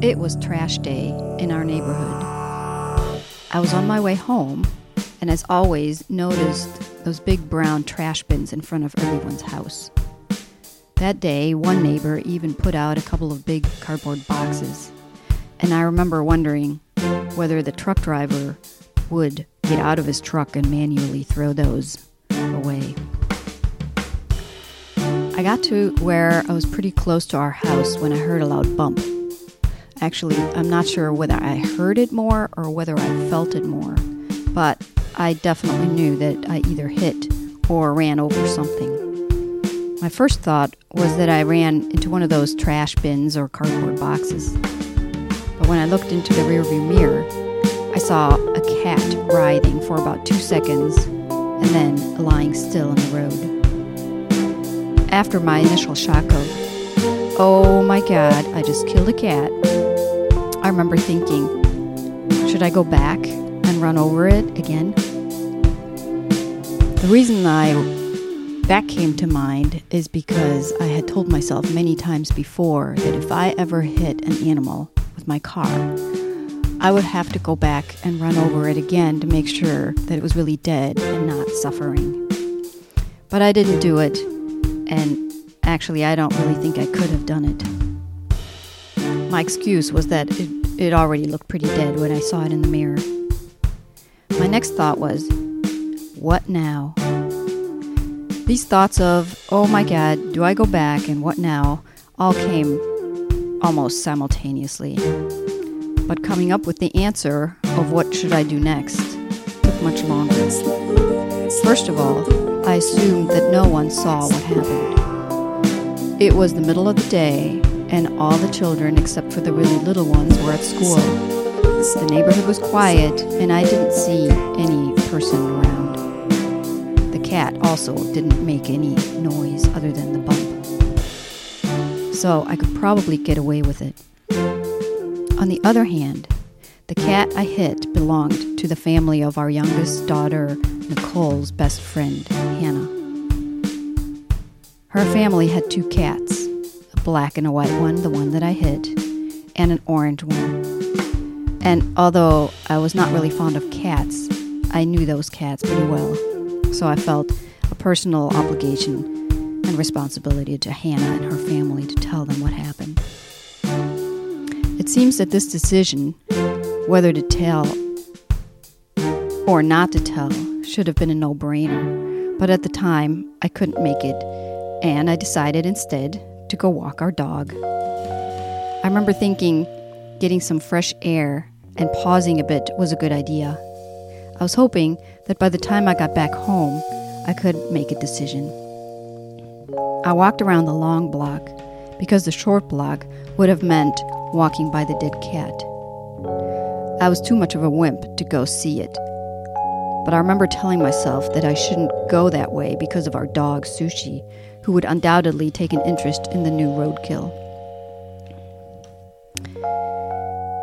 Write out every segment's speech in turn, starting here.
It was trash day in our neighborhood. I was on my way home, and as always, noticed those big brown trash bins in front of everyone's house. That day, one neighbor even put out a couple of big cardboard boxes, and I remember wondering whether the truck driver would get out of his truck and manually throw those away. I got to where I was pretty close to our house when I heard a loud bump. Actually, I'm not sure whether I heard it more or whether I felt it more, but I definitely knew that I either hit or ran over something. My first thought was that I ran into one of those trash bins or cardboard boxes. But when I looked into the rearview mirror, I saw a cat writhing for about two seconds and then lying still in the road. After my initial shock of, oh my god, I just killed a cat, I remember thinking, should I go back and run over it again? The reason I that came to mind is because I had told myself many times before that if I ever hit an animal with my car, I would have to go back and run over it again to make sure that it was really dead and not suffering. But I didn't do it, and actually, I don't really think I could have done it. My excuse was that it, it already looked pretty dead when I saw it in the mirror. My next thought was, what now? These thoughts of, oh my god, do I go back and what now, all came almost simultaneously but coming up with the answer of what should I do next took much longer. First of all, I assumed that no one saw what happened. It was the middle of the day, and all the children, except for the really little ones, were at school. The neighborhood was quiet, and I didn't see any person around. The cat also didn't make any noise other than the bump. So I could probably get away with it. On the other hand, the cat I hit belonged to the family of our youngest daughter, Nicole's best friend, Hannah. Her family had two cats black and a white one, the one that I hit, and an orange one. And although I was not really fond of cats, I knew those cats pretty well, so I felt a personal obligation and responsibility to Hannah and her family to tell them what happened. It seems that this decision, whether to tell or not to tell, should have been a no brainer. But at the time, I couldn't make it, and I decided instead to go walk our dog. I remember thinking getting some fresh air and pausing a bit was a good idea. I was hoping that by the time I got back home, I could make a decision. I walked around the long block because the short block would have meant walking by the dead cat. I was too much of a wimp to go see it. But I remember telling myself that I shouldn't go that way because of our dog, Sushi, who would undoubtedly take an interest in the new roadkill.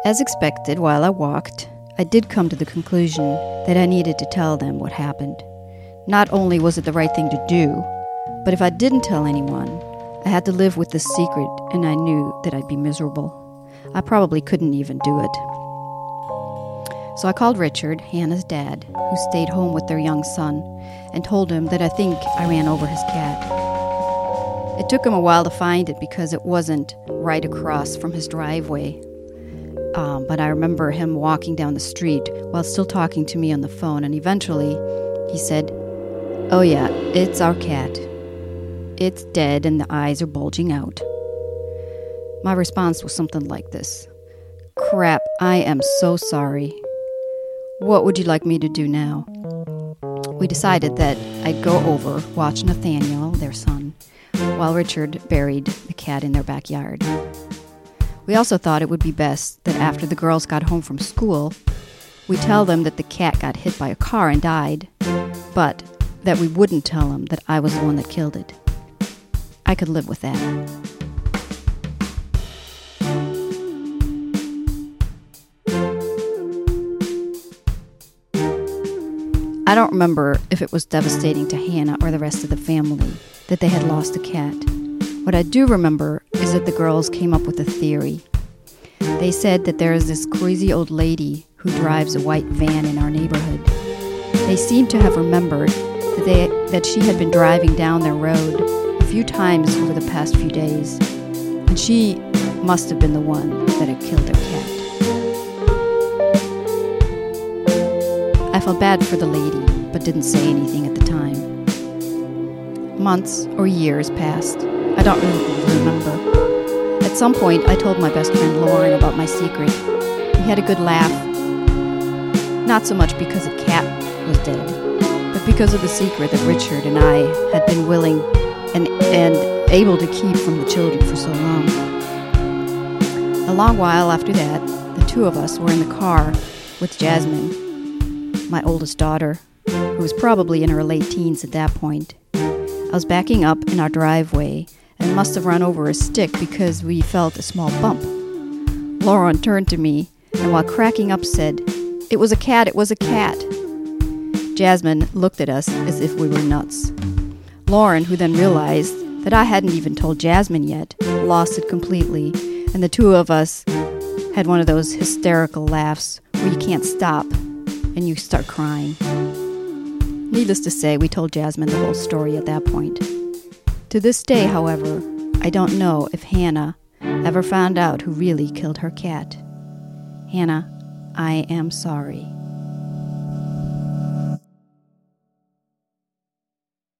As expected, while I walked, I did come to the conclusion that I needed to tell them what happened. Not only was it the right thing to do, but if I didn't tell anyone, I had to live with the secret, and I knew that I'd be miserable. I probably couldn't even do it. So I called Richard, Hannah's dad, who stayed home with their young son, and told him that I think I ran over his cat. It took him a while to find it because it wasn't right across from his driveway. Um, but I remember him walking down the street while still talking to me on the phone, and eventually he said, Oh, yeah, it's our cat. It's dead and the eyes are bulging out. My response was something like this Crap, I am so sorry. What would you like me to do now? We decided that I'd go over, watch Nathaniel, their son, while Richard buried the cat in their backyard. We also thought it would be best that after the girls got home from school, we tell them that the cat got hit by a car and died, but that we wouldn't tell them that I was the one that killed it. I could live with that. I don't remember if it was devastating to Hannah or the rest of the family that they had lost a cat. What I do remember is that the girls came up with a theory. They said that there is this crazy old lady who drives a white van in our neighborhood. They seemed to have remembered that, they, that she had been driving down their road a few times over the past few days, and she must have been the one that had killed their cat. I felt bad for the lady, but didn't say anything at the time. Months or years passed. I don't really remember. At some point, I told my best friend Lauren about my secret. We had a good laugh. Not so much because a cat was dead, but because of the secret that Richard and I had been willing and, and able to keep from the children for so long. A long while after that, the two of us were in the car with Jasmine, my oldest daughter, who was probably in her late teens at that point. I was backing up in our driveway and must have run over a stick because we felt a small bump. Lauren turned to me and, while cracking up, said, It was a cat, it was a cat. Jasmine looked at us as if we were nuts. Lauren, who then realized that I hadn't even told Jasmine yet, lost it completely, and the two of us had one of those hysterical laughs where you can't stop and you start crying. Needless to say, we told Jasmine the whole story at that point. To this day, however, I don't know if Hannah ever found out who really killed her cat. Hannah, I am sorry.